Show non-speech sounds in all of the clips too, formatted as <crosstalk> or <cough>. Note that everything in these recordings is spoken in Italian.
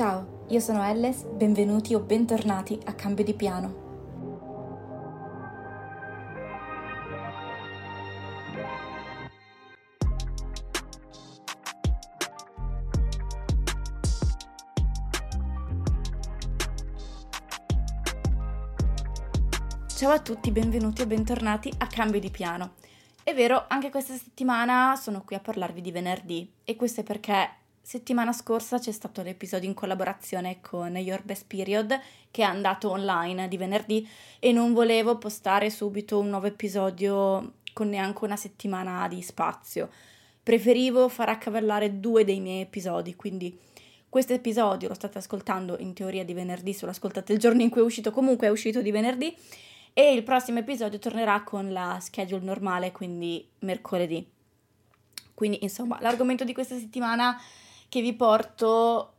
Ciao, io sono Elles, benvenuti o bentornati a Cambio di Piano. Ciao a tutti, benvenuti o bentornati a Cambio di Piano. È vero, anche questa settimana sono qui a parlarvi di venerdì e questo è perché settimana scorsa c'è stato l'episodio in collaborazione con Your Best Period che è andato online di venerdì e non volevo postare subito un nuovo episodio con neanche una settimana di spazio. Preferivo far accavallare due dei miei episodi, quindi questo episodio lo state ascoltando in teoria di venerdì, se lo ascoltate il giorno in cui è uscito, comunque è uscito di venerdì e il prossimo episodio tornerà con la schedule normale, quindi mercoledì. Quindi, insomma, l'argomento di questa settimana che vi porto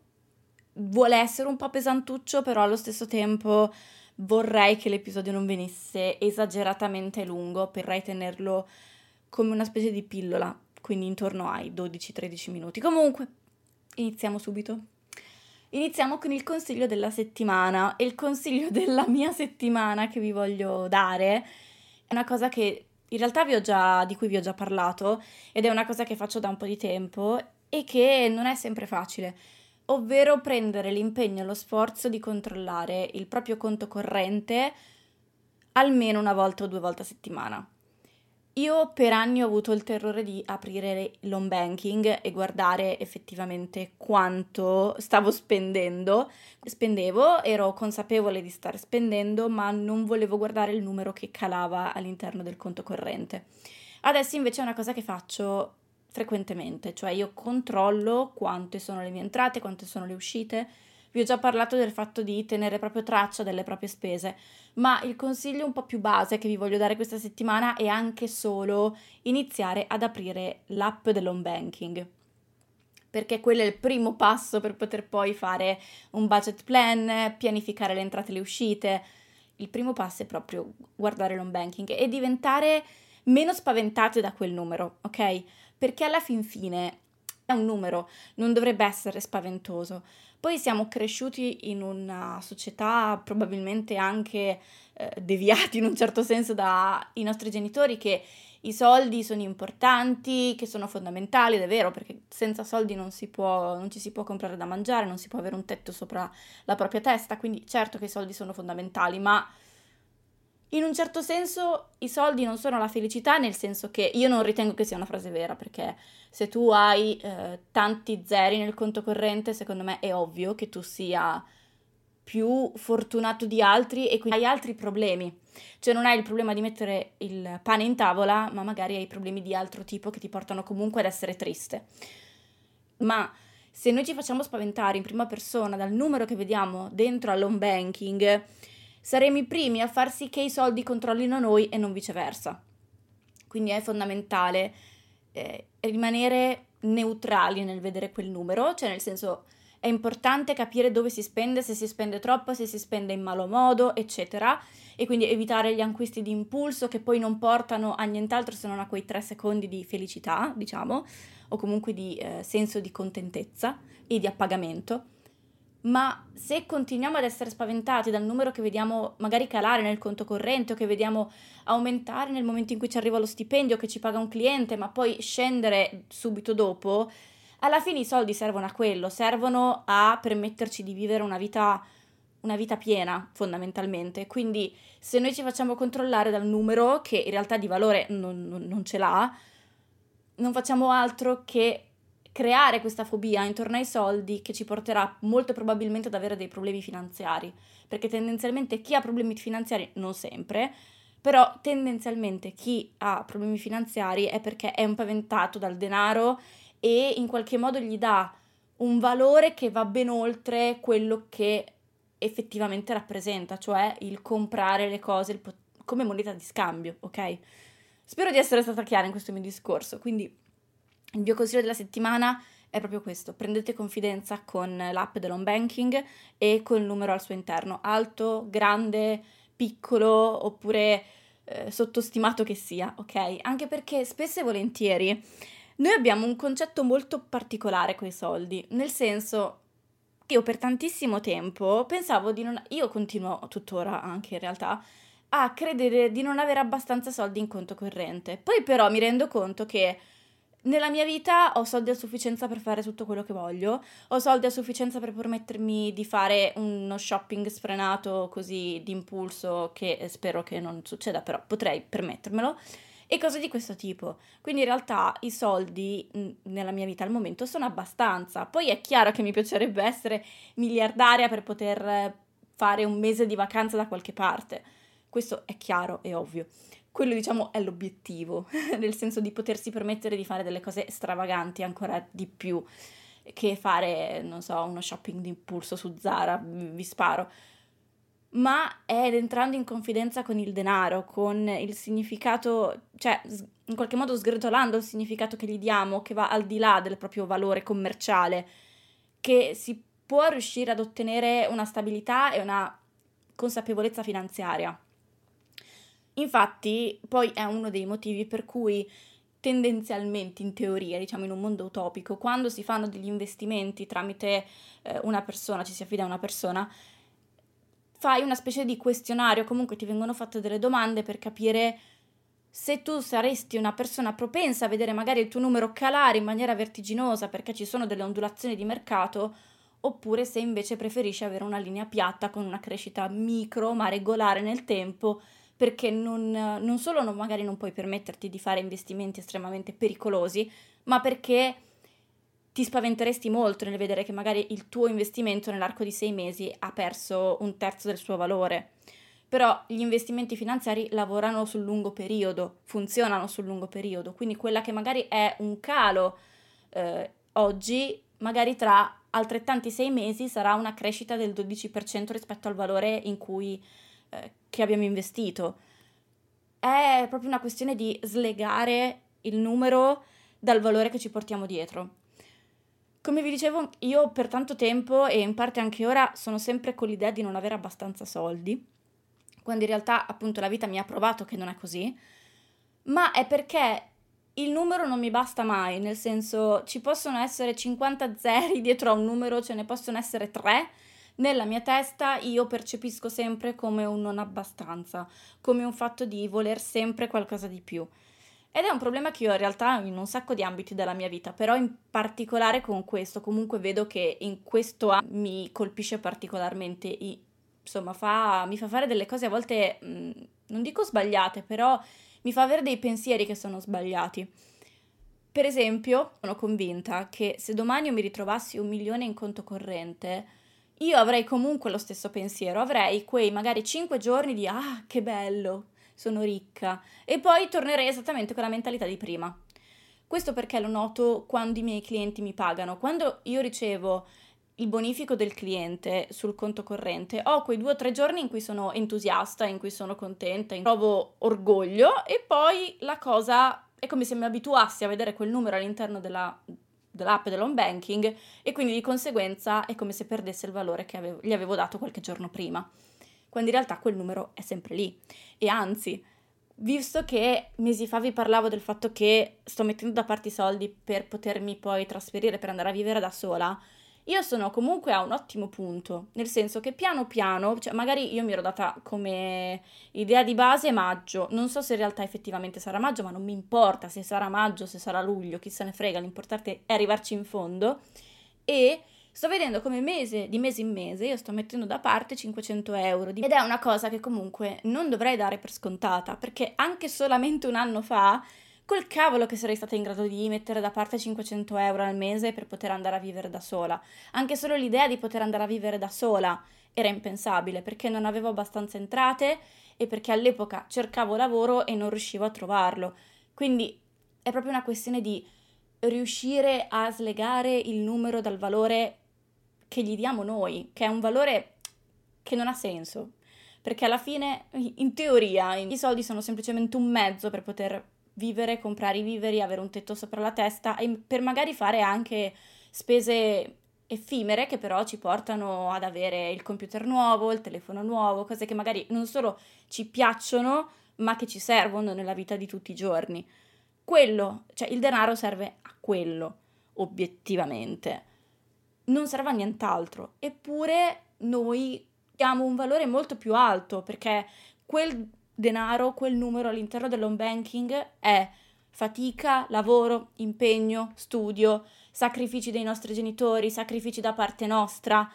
vuole essere un po' pesantuccio, però allo stesso tempo vorrei che l'episodio non venisse esageratamente lungo, vorrei tenerlo come una specie di pillola, quindi intorno ai 12-13 minuti. Comunque, iniziamo subito. Iniziamo con il consiglio della settimana e il consiglio <laughs> della mia settimana che vi voglio dare è una cosa che in realtà già, di cui vi ho già parlato ed è una cosa che faccio da un po' di tempo e che non è sempre facile, ovvero prendere l'impegno e lo sforzo di controllare il proprio conto corrente almeno una volta o due volte a settimana. Io per anni ho avuto il terrore di aprire l'home banking e guardare effettivamente quanto stavo spendendo. Spendevo, ero consapevole di stare spendendo, ma non volevo guardare il numero che calava all'interno del conto corrente. Adesso invece è una cosa che faccio frequentemente, cioè io controllo quante sono le mie entrate, quante sono le uscite, vi ho già parlato del fatto di tenere proprio traccia delle proprie spese, ma il consiglio un po' più base che vi voglio dare questa settimana è anche solo iniziare ad aprire l'app dell'home banking. Perché quello è il primo passo per poter poi fare un budget plan, pianificare le entrate e le uscite. Il primo passo è proprio guardare l'home banking e diventare meno spaventate da quel numero, ok? Perché alla fin fine è un numero, non dovrebbe essere spaventoso. Poi siamo cresciuti in una società probabilmente anche eh, deviati in un certo senso dai nostri genitori che i soldi sono importanti, che sono fondamentali, ed è vero, perché senza soldi non, si può, non ci si può comprare da mangiare, non si può avere un tetto sopra la propria testa, quindi certo che i soldi sono fondamentali, ma in un certo senso i soldi non sono la felicità, nel senso che io non ritengo che sia una frase vera, perché se tu hai eh, tanti zeri nel conto corrente, secondo me è ovvio che tu sia più fortunato di altri e quindi hai altri problemi. Cioè non hai il problema di mettere il pane in tavola, ma magari hai problemi di altro tipo che ti portano comunque ad essere triste. Ma se noi ci facciamo spaventare in prima persona dal numero che vediamo dentro all'home banking, saremo i primi a far sì che i soldi controllino noi e non viceversa. Quindi è fondamentale eh, rimanere neutrali nel vedere quel numero, cioè nel senso è importante capire dove si spende, se si spende troppo, se si spende in malo modo, eccetera, e quindi evitare gli acquisti di impulso che poi non portano a nient'altro se non a quei tre secondi di felicità, diciamo, o comunque di eh, senso di contentezza e di appagamento. Ma se continuiamo ad essere spaventati dal numero che vediamo magari calare nel conto corrente o che vediamo aumentare nel momento in cui ci arriva lo stipendio che ci paga un cliente, ma poi scendere subito dopo, alla fine i soldi servono a quello, servono a permetterci di vivere una vita, una vita piena fondamentalmente. Quindi se noi ci facciamo controllare dal numero, che in realtà di valore non, non, non ce l'ha, non facciamo altro che creare questa fobia intorno ai soldi che ci porterà molto probabilmente ad avere dei problemi finanziari, perché tendenzialmente chi ha problemi finanziari, non sempre, però tendenzialmente chi ha problemi finanziari è perché è impaventato dal denaro e in qualche modo gli dà un valore che va ben oltre quello che effettivamente rappresenta, cioè il comprare le cose pot- come moneta di scambio, ok? Spero di essere stata chiara in questo mio discorso, quindi il mio consiglio della settimana è proprio questo, prendete confidenza con l'app dell'home banking e col numero al suo interno, alto, grande, piccolo oppure eh, sottostimato che sia, ok? Anche perché spesso e volentieri noi abbiamo un concetto molto particolare con i soldi, nel senso io per tantissimo tempo pensavo di non... io continuo tuttora anche in realtà a credere di non avere abbastanza soldi in conto corrente. Poi però mi rendo conto che nella mia vita ho soldi a sufficienza per fare tutto quello che voglio, ho soldi a sufficienza per permettermi di fare uno shopping sfrenato così d'impulso che spero che non succeda, però potrei permettermelo e cose di questo tipo. Quindi in realtà i soldi nella mia vita al momento sono abbastanza. Poi è chiaro che mi piacerebbe essere miliardaria per poter fare un mese di vacanza da qualche parte. Questo è chiaro e ovvio. Quello diciamo è l'obiettivo, <laughs> nel senso di potersi permettere di fare delle cose stravaganti ancora di più che fare, non so, uno shopping d'impulso su Zara, vi sparo ma è entrando in confidenza con il denaro, con il significato, cioè in qualche modo sgretolando il significato che gli diamo, che va al di là del proprio valore commerciale, che si può riuscire ad ottenere una stabilità e una consapevolezza finanziaria. Infatti, poi è uno dei motivi per cui tendenzialmente, in teoria, diciamo in un mondo utopico, quando si fanno degli investimenti tramite eh, una persona, ci si affida a una persona, fai una specie di questionario, comunque ti vengono fatte delle domande per capire se tu saresti una persona propensa a vedere magari il tuo numero calare in maniera vertiginosa perché ci sono delle ondulazioni di mercato, oppure se invece preferisci avere una linea piatta con una crescita micro ma regolare nel tempo perché non, non solo non, magari non puoi permetterti di fare investimenti estremamente pericolosi, ma perché ti spaventeresti molto nel vedere che magari il tuo investimento nell'arco di sei mesi ha perso un terzo del suo valore. Però gli investimenti finanziari lavorano sul lungo periodo, funzionano sul lungo periodo, quindi quella che magari è un calo eh, oggi, magari tra altrettanti sei mesi sarà una crescita del 12% rispetto al valore in cui eh, che abbiamo investito. È proprio una questione di slegare il numero dal valore che ci portiamo dietro. Come vi dicevo, io per tanto tempo e in parte anche ora sono sempre con l'idea di non avere abbastanza soldi, quando in realtà appunto la vita mi ha provato che non è così, ma è perché il numero non mi basta mai, nel senso ci possono essere 50 zeri dietro a un numero, ce ne possono essere 3, nella mia testa io percepisco sempre come un non abbastanza, come un fatto di voler sempre qualcosa di più. Ed è un problema che io in realtà in un sacco di ambiti della mia vita, però in particolare con questo, comunque vedo che in questo mi colpisce particolarmente, insomma fa, mi fa fare delle cose a volte, mm, non dico sbagliate, però mi fa avere dei pensieri che sono sbagliati. Per esempio, sono convinta che se domani io mi ritrovassi un milione in conto corrente, io avrei comunque lo stesso pensiero, avrei quei magari 5 giorni di ah, che bello, sono ricca e poi tornerei esattamente con la mentalità di prima. Questo perché lo noto quando i miei clienti mi pagano. Quando io ricevo il bonifico del cliente sul conto corrente, ho quei due o tre giorni in cui sono entusiasta, in cui sono contenta, in cui provo orgoglio e poi la cosa è come se mi abituassi a vedere quel numero all'interno della, dell'app dell'home banking e quindi di conseguenza è come se perdesse il valore che avevo, gli avevo dato qualche giorno prima, quando in realtà quel numero è sempre lì. E anzi, visto che mesi fa vi parlavo del fatto che sto mettendo da parte i soldi per potermi poi trasferire, per andare a vivere da sola, io sono comunque a un ottimo punto, nel senso che piano piano, cioè magari io mi ero data come idea di base maggio, non so se in realtà effettivamente sarà maggio, ma non mi importa se sarà maggio, se sarà luglio, chi se ne frega, l'importante è arrivarci in fondo. E sto vedendo come mese di mese in mese io sto mettendo da parte 500 euro ed è una cosa che comunque non dovrei dare per scontata perché anche solamente un anno fa Col cavolo che sarei stata in grado di mettere da parte 500 euro al mese per poter andare a vivere da sola. Anche solo l'idea di poter andare a vivere da sola era impensabile perché non avevo abbastanza entrate e perché all'epoca cercavo lavoro e non riuscivo a trovarlo. Quindi è proprio una questione di riuscire a slegare il numero dal valore che gli diamo noi, che è un valore che non ha senso. Perché alla fine, in teoria, i soldi sono semplicemente un mezzo per poter vivere, comprare i viveri, avere un tetto sopra la testa e per magari fare anche spese effimere che però ci portano ad avere il computer nuovo, il telefono nuovo, cose che magari non solo ci piacciono, ma che ci servono nella vita di tutti i giorni. Quello, cioè il denaro serve a quello, obiettivamente. Non serve a nient'altro. Eppure noi diamo un valore molto più alto perché quel denaro, quel numero all'interno dell'home banking è fatica, lavoro, impegno, studio, sacrifici dei nostri genitori, sacrifici da parte nostra.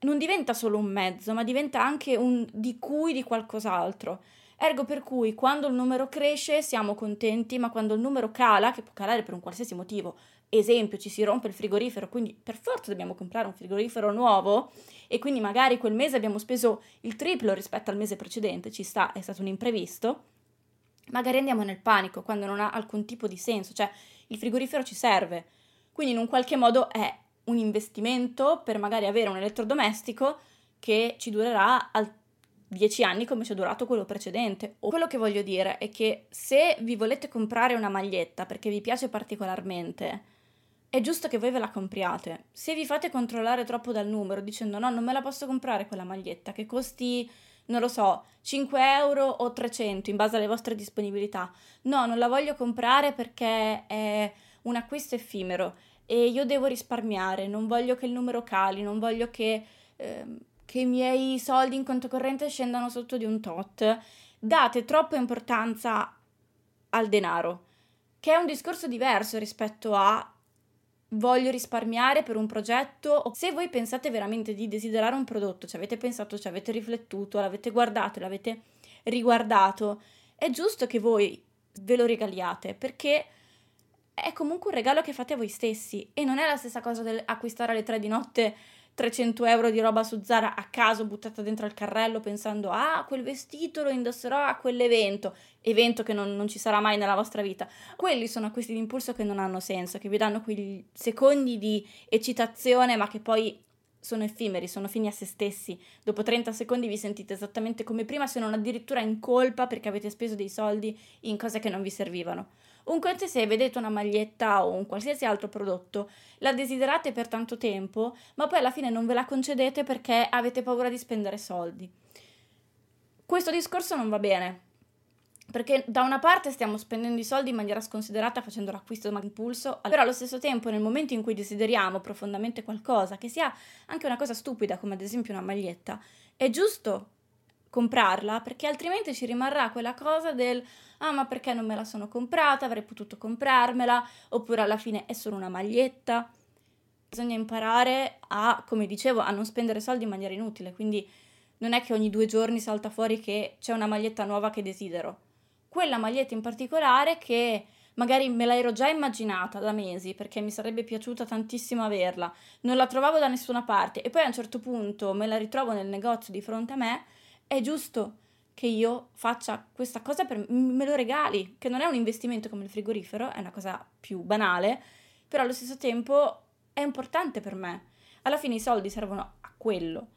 Non diventa solo un mezzo, ma diventa anche un di cui di qualcos'altro. Ergo per cui quando il numero cresce siamo contenti, ma quando il numero cala, che può calare per un qualsiasi motivo, esempio ci si rompe il frigorifero, quindi per forza dobbiamo comprare un frigorifero nuovo e quindi magari quel mese abbiamo speso il triplo rispetto al mese precedente, ci sta, è stato un imprevisto, magari andiamo nel panico quando non ha alcun tipo di senso, cioè il frigorifero ci serve, quindi in un qualche modo è un investimento per magari avere un elettrodomestico che ci durerà al dieci anni come ci è durato quello precedente. O quello che voglio dire è che se vi volete comprare una maglietta perché vi piace particolarmente, è giusto che voi ve la compriate. Se vi fate controllare troppo dal numero dicendo no, non me la posso comprare quella maglietta che costi, non lo so, 5 euro o 300 in base alle vostre disponibilità. No, non la voglio comprare perché è un acquisto effimero e io devo risparmiare, non voglio che il numero cali, non voglio che... Eh, che i miei soldi in conto corrente scendano sotto di un tot, date troppa importanza al denaro, che è un discorso diverso rispetto a voglio risparmiare per un progetto o se voi pensate veramente di desiderare un prodotto, ci avete pensato, ci avete riflettuto, l'avete guardato, l'avete riguardato, è giusto che voi ve lo regaliate perché è comunque un regalo che fate a voi stessi e non è la stessa cosa dell'acquistare alle tre di notte 300 euro di roba su Zara a caso buttata dentro al carrello pensando ah quel vestito lo indosserò a quell'evento evento che non, non, ci sarà mai nella vostra vita quelli sono acquisti di impulso che non hanno senso che vi danno quei secondi di eccitazione ma che poi sono effimeri, sono fini a se stessi. Dopo 30 secondi vi sentite esattamente come prima, se non addirittura in colpa perché avete speso dei soldi in cose che non vi servivano. Un conto è se vedete una maglietta o un qualsiasi altro prodotto, la desiderate per tanto tempo, ma poi alla fine non ve la concedete perché avete paura di spendere soldi. Questo discorso non va bene, perché da una parte stiamo spendendo i soldi in maniera sconsiderata facendo l'acquisto ma impulso, però allo stesso tempo nel momento in cui desideriamo profondamente qualcosa, che sia anche una cosa stupida come ad esempio una maglietta, è giusto comprarla perché altrimenti ci rimarrà quella cosa del ah ma perché non me la sono comprata, avrei potuto comprarmela, oppure alla fine è solo una maglietta. Bisogna imparare a, come dicevo, a non spendere soldi in maniera inutile, quindi non è che ogni due giorni salta fuori che c'è una maglietta nuova che desidero. Quella maglietta in particolare che magari me l'ero già immaginata da mesi perché mi sarebbe piaciuta tantissimo averla, non la trovavo da nessuna parte. E poi a un certo punto me la ritrovo nel negozio di fronte a me, è giusto che io faccia questa cosa per me lo regali, che non è un investimento come il frigorifero, è una cosa più banale, però allo stesso tempo è importante per me. Alla fine i soldi servono a quello,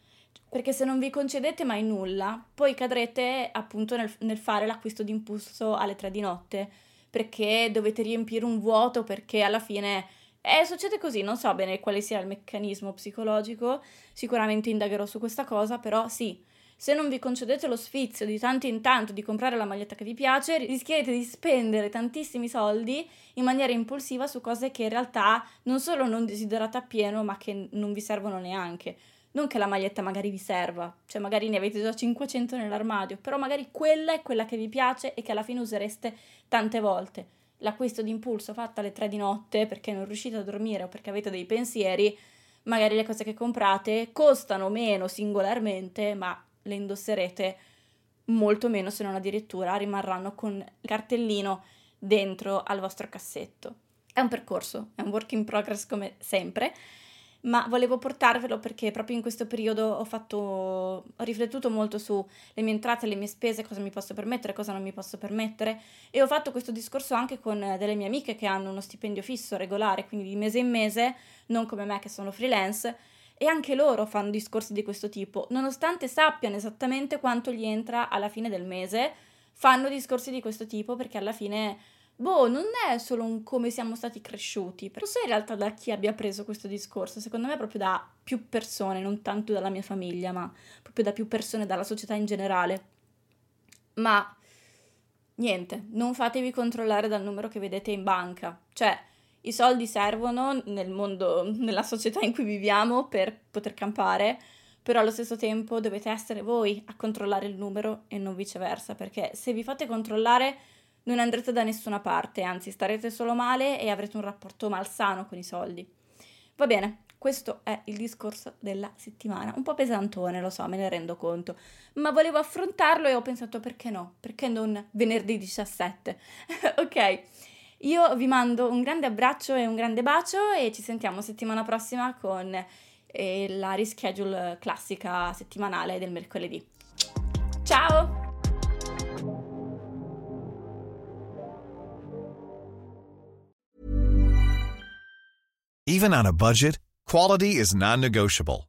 perché se non vi concedete mai nulla, poi cadrete appunto nel, nel fare l'acquisto d'impulso alle tre di notte, perché dovete riempire un vuoto, perché alla fine eh, succede così, non so bene quale sia il meccanismo psicologico, sicuramente indagherò su questa cosa, però sì, se non vi concedete lo sfizio di tanto in tanto di comprare la maglietta che vi piace, rischierete di spendere tantissimi soldi in maniera impulsiva su cose che in realtà non solo non desiderate appieno, ma che non vi servono neanche. Non che la maglietta magari vi serva, cioè magari ne avete già 500 nell'armadio, però magari quella è quella che vi piace e che alla fine usereste tante volte l'acquisto d'impulso fatto alle 3 di notte perché non riuscite a dormire o perché avete dei pensieri, magari le cose che comprate costano meno singolarmente, ma le indosserete molto meno, se non addirittura rimarranno con il cartellino dentro al vostro cassetto. È un percorso, è un work in progress come sempre ma volevo portarvelo perché proprio in questo periodo ho fatto ho riflettuto molto sulle mie entrate, le mie spese, cosa mi posso permettere, cosa non mi posso permettere e ho fatto questo discorso anche con delle mie amiche che hanno uno stipendio fisso regolare, quindi di mese in mese, non come me che sono freelance e anche loro fanno discorsi di questo tipo, nonostante sappiano esattamente quanto gli entra alla fine del mese, fanno discorsi di questo tipo perché alla fine boh, non è solo un come siamo stati cresciuti. Non so in realtà da chi abbia preso questo discorso, secondo me proprio da più persone, non tanto dalla mia famiglia, ma proprio da più persone, dalla società in generale. Ma niente, non fatevi controllare dal numero che vedete in banca. Cioè, i soldi servono nel mondo, nella società in cui viviamo per poter campare, però allo stesso tempo dovete essere voi a controllare il numero e non viceversa, perché se vi fate controllare non andrete da nessuna parte, anzi starete solo male e avrete un rapporto malsano con i soldi. Va bene, questo è il discorso della settimana, un po' pesantone, lo so, me ne rendo conto, ma volevo affrontarlo e ho pensato perché no, perché non venerdì 17. <laughs> ok, io vi mando un grande abbraccio e un grande bacio e ci sentiamo settimana prossima con eh, la reschedule classica settimanale del mercoledì. Ciao! Even on a budget, quality is non-negotiable.